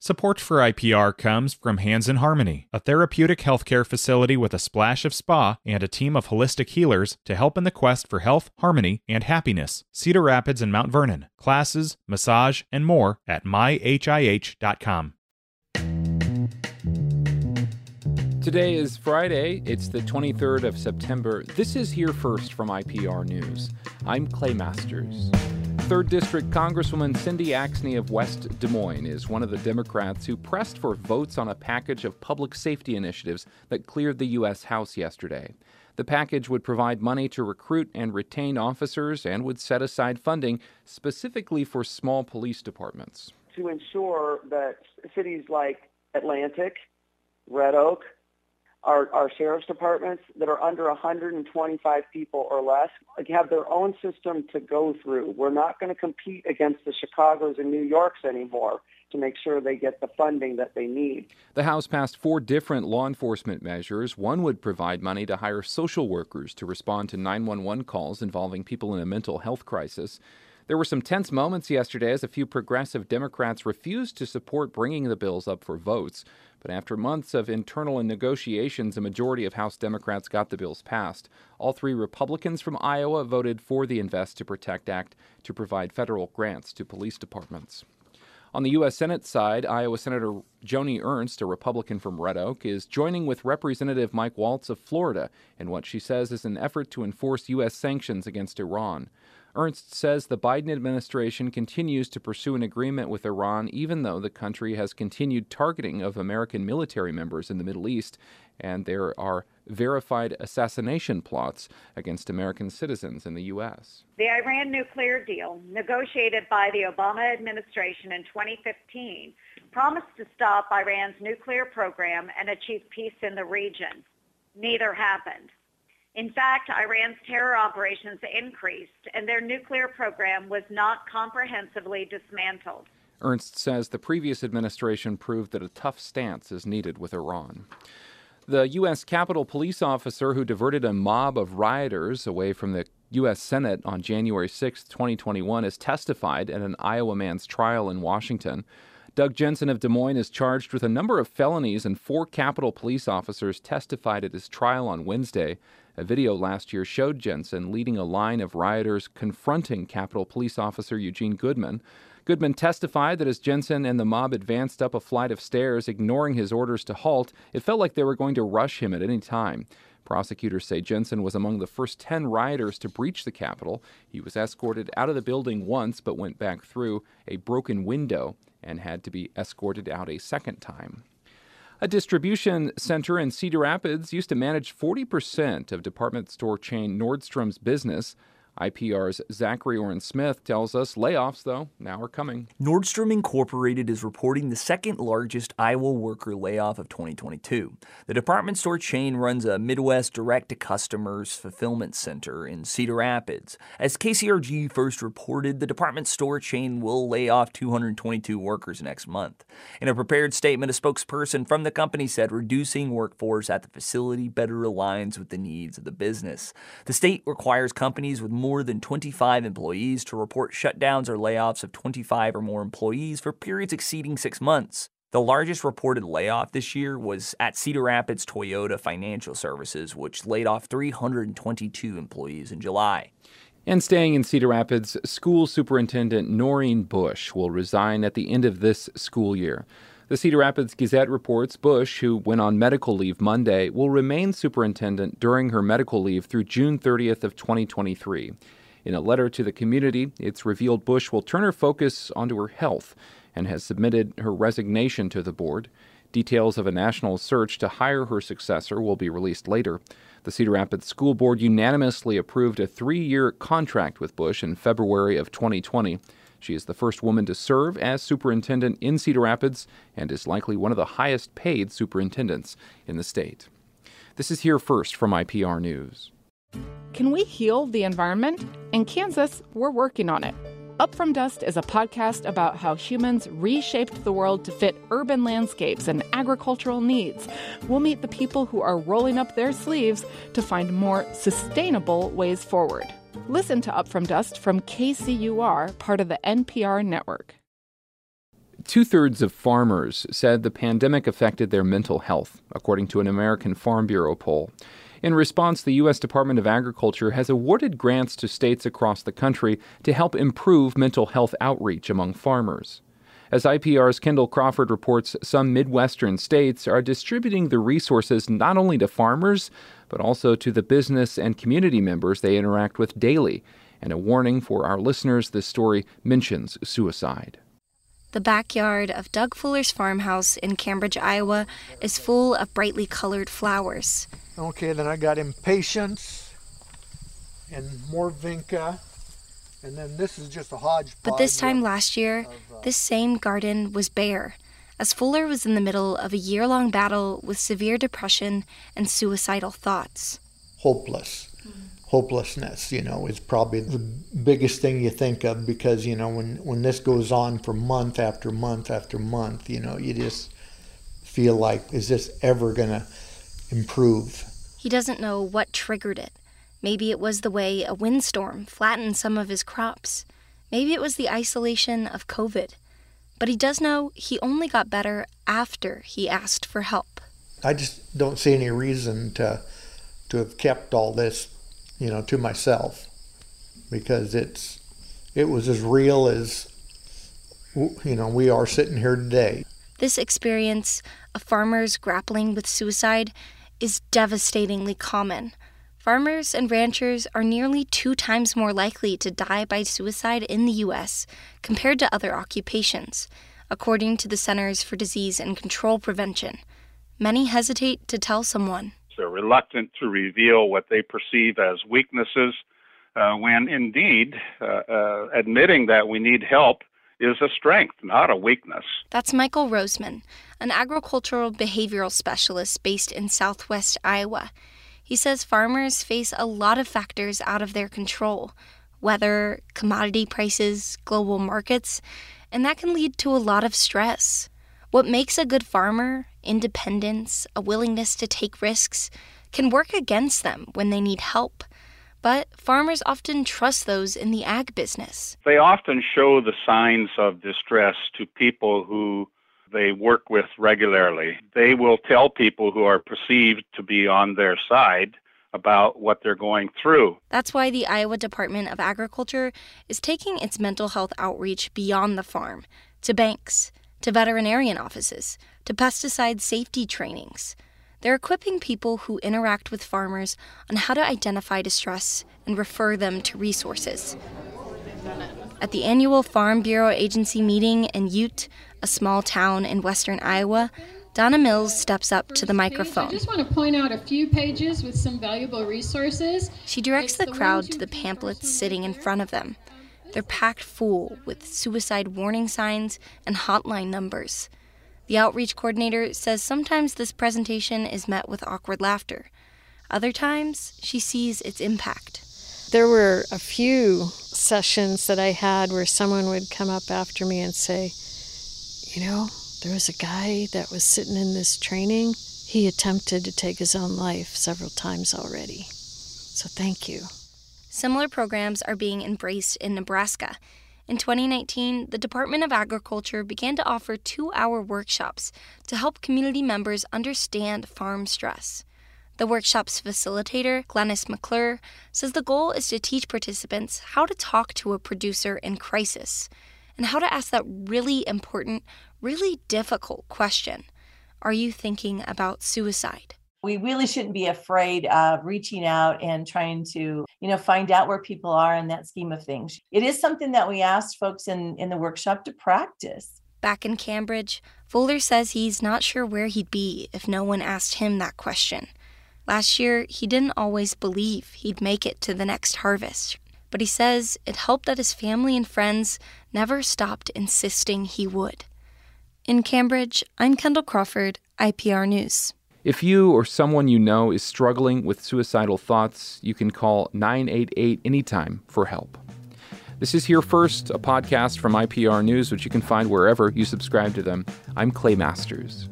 Support for IPR comes from Hands in Harmony, a therapeutic healthcare facility with a splash of spa and a team of holistic healers to help in the quest for health, harmony, and happiness. Cedar Rapids and Mount Vernon. Classes, massage, and more at myhih.com. Today is Friday. It's the 23rd of September. This is Here First from IPR News. I'm Clay Masters. 3rd District Congresswoman Cindy Axne of West Des Moines is one of the Democrats who pressed for votes on a package of public safety initiatives that cleared the U.S. House yesterday. The package would provide money to recruit and retain officers and would set aside funding specifically for small police departments. To ensure that cities like Atlantic, Red Oak, our, our sheriff's departments that are under 125 people or less have their own system to go through. We're not going to compete against the Chicagos and New Yorks anymore to make sure they get the funding that they need. The House passed four different law enforcement measures. One would provide money to hire social workers to respond to 911 calls involving people in a mental health crisis. There were some tense moments yesterday as a few progressive Democrats refused to support bringing the bills up for votes. But after months of internal negotiations, a majority of House Democrats got the bills passed. All three Republicans from Iowa voted for the Invest to Protect Act to provide federal grants to police departments. On the U.S. Senate side, Iowa Senator Joni Ernst, a Republican from Red Oak, is joining with Representative Mike Waltz of Florida in what she says is an effort to enforce U.S. sanctions against Iran. Ernst says the Biden administration continues to pursue an agreement with Iran, even though the country has continued targeting of American military members in the Middle East, and there are verified assassination plots against American citizens in the U.S. The Iran nuclear deal, negotiated by the Obama administration in 2015, promised to stop Iran's nuclear program and achieve peace in the region. Neither happened. In fact, Iran's terror operations increased and their nuclear program was not comprehensively dismantled. Ernst says the previous administration proved that a tough stance is needed with Iran. The U.S. Capitol police officer who diverted a mob of rioters away from the U.S. Senate on January 6, 2021, has testified at an Iowa man's trial in Washington. Doug Jensen of Des Moines is charged with a number of felonies, and four Capitol police officers testified at his trial on Wednesday. A video last year showed Jensen leading a line of rioters confronting Capitol Police Officer Eugene Goodman. Goodman testified that as Jensen and the mob advanced up a flight of stairs, ignoring his orders to halt, it felt like they were going to rush him at any time. Prosecutors say Jensen was among the first 10 rioters to breach the Capitol. He was escorted out of the building once but went back through a broken window and had to be escorted out a second time. A distribution center in Cedar Rapids used to manage 40% of department store chain Nordstrom's business. IPR's Zachary Oren Smith tells us layoffs, though, now are coming. Nordstrom Incorporated is reporting the second largest Iowa worker layoff of 2022. The department store chain runs a Midwest direct to customers fulfillment center in Cedar Rapids. As KCRG first reported, the department store chain will lay off 222 workers next month. In a prepared statement, a spokesperson from the company said reducing workforce at the facility better aligns with the needs of the business. The state requires companies with more more than 25 employees to report shutdowns or layoffs of 25 or more employees for periods exceeding six months. The largest reported layoff this year was at Cedar Rapids Toyota Financial Services, which laid off 322 employees in July. And staying in Cedar Rapids, school superintendent Noreen Bush will resign at the end of this school year. The Cedar Rapids Gazette reports Bush, who went on medical leave Monday, will remain superintendent during her medical leave through June 30th of 2023. In a letter to the community, it's revealed Bush will turn her focus onto her health and has submitted her resignation to the board. Details of a national search to hire her successor will be released later. The Cedar Rapids School Board unanimously approved a three year contract with Bush in February of 2020. She is the first woman to serve as superintendent in Cedar Rapids and is likely one of the highest paid superintendents in the state. This is Here First from IPR News. Can we heal the environment? In Kansas, we're working on it. Up From Dust is a podcast about how humans reshaped the world to fit urban landscapes and agricultural needs. We'll meet the people who are rolling up their sleeves to find more sustainable ways forward. Listen to Up From Dust from KCUR, part of the NPR network. Two thirds of farmers said the pandemic affected their mental health, according to an American Farm Bureau poll. In response, the U.S. Department of Agriculture has awarded grants to states across the country to help improve mental health outreach among farmers. As IPR's Kendall Crawford reports, some Midwestern states are distributing the resources not only to farmers, but also to the business and community members they interact with daily. And a warning for our listeners this story mentions suicide. The backyard of Doug Fuller's farmhouse in Cambridge, Iowa, is full of brightly colored flowers. Okay, then I got impatiens and more vinca. And then this is just a hodgepodge. But this time last year, of, uh, this same garden was bare, as Fuller was in the middle of a year long battle with severe depression and suicidal thoughts. hopeless. Hopelessness, you know, is probably the biggest thing you think of because, you know, when, when this goes on for month after month after month, you know, you just feel like, is this ever going to improve? He doesn't know what triggered it. Maybe it was the way a windstorm flattened some of his crops. Maybe it was the isolation of COVID. But he does know he only got better after he asked for help. I just don't see any reason to to have kept all this, you know, to myself because it's it was as real as you know we are sitting here today. This experience of farmers grappling with suicide is devastatingly common. Farmers and ranchers are nearly two times more likely to die by suicide in the U.S. compared to other occupations, according to the Centers for Disease and Control Prevention. Many hesitate to tell someone. They're reluctant to reveal what they perceive as weaknesses, uh, when indeed uh, uh, admitting that we need help is a strength, not a weakness. That's Michael Rosmann, an agricultural behavioral specialist based in southwest Iowa. He says farmers face a lot of factors out of their control weather, commodity prices, global markets, and that can lead to a lot of stress. What makes a good farmer, independence, a willingness to take risks, can work against them when they need help. But farmers often trust those in the ag business. They often show the signs of distress to people who they work with regularly. They will tell people who are perceived to be on their side about what they're going through. That's why the Iowa Department of Agriculture is taking its mental health outreach beyond the farm to banks, to veterinarian offices, to pesticide safety trainings. They're equipping people who interact with farmers on how to identify distress and refer them to resources. At the annual Farm Bureau Agency meeting in Ute, a small town in western Iowa, Donna Mills steps up to the microphone. I just want to point out a few pages with some valuable resources. She directs the the crowd to the pamphlets sitting in front of them. They're packed full with suicide warning signs and hotline numbers. The outreach coordinator says sometimes this presentation is met with awkward laughter. Other times, she sees its impact. There were a few sessions that I had where someone would come up after me and say, You know, there was a guy that was sitting in this training. He attempted to take his own life several times already. So thank you. Similar programs are being embraced in Nebraska. In 2019, the Department of Agriculture began to offer two hour workshops to help community members understand farm stress. The workshop's facilitator, Glennis McClure, says the goal is to teach participants how to talk to a producer in crisis and how to ask that really important, really difficult question Are you thinking about suicide? we really shouldn't be afraid of reaching out and trying to you know find out where people are in that scheme of things it is something that we asked folks in in the workshop to practice Back in Cambridge, Fuller says he's not sure where he'd be if no one asked him that question. Last year, he didn't always believe he'd make it to the next harvest, but he says it helped that his family and friends never stopped insisting he would. In Cambridge, I'm Kendall Crawford, IPR News. If you or someone you know is struggling with suicidal thoughts, you can call 988 anytime for help. This is Here First, a podcast from IPR News, which you can find wherever you subscribe to them. I'm Clay Masters.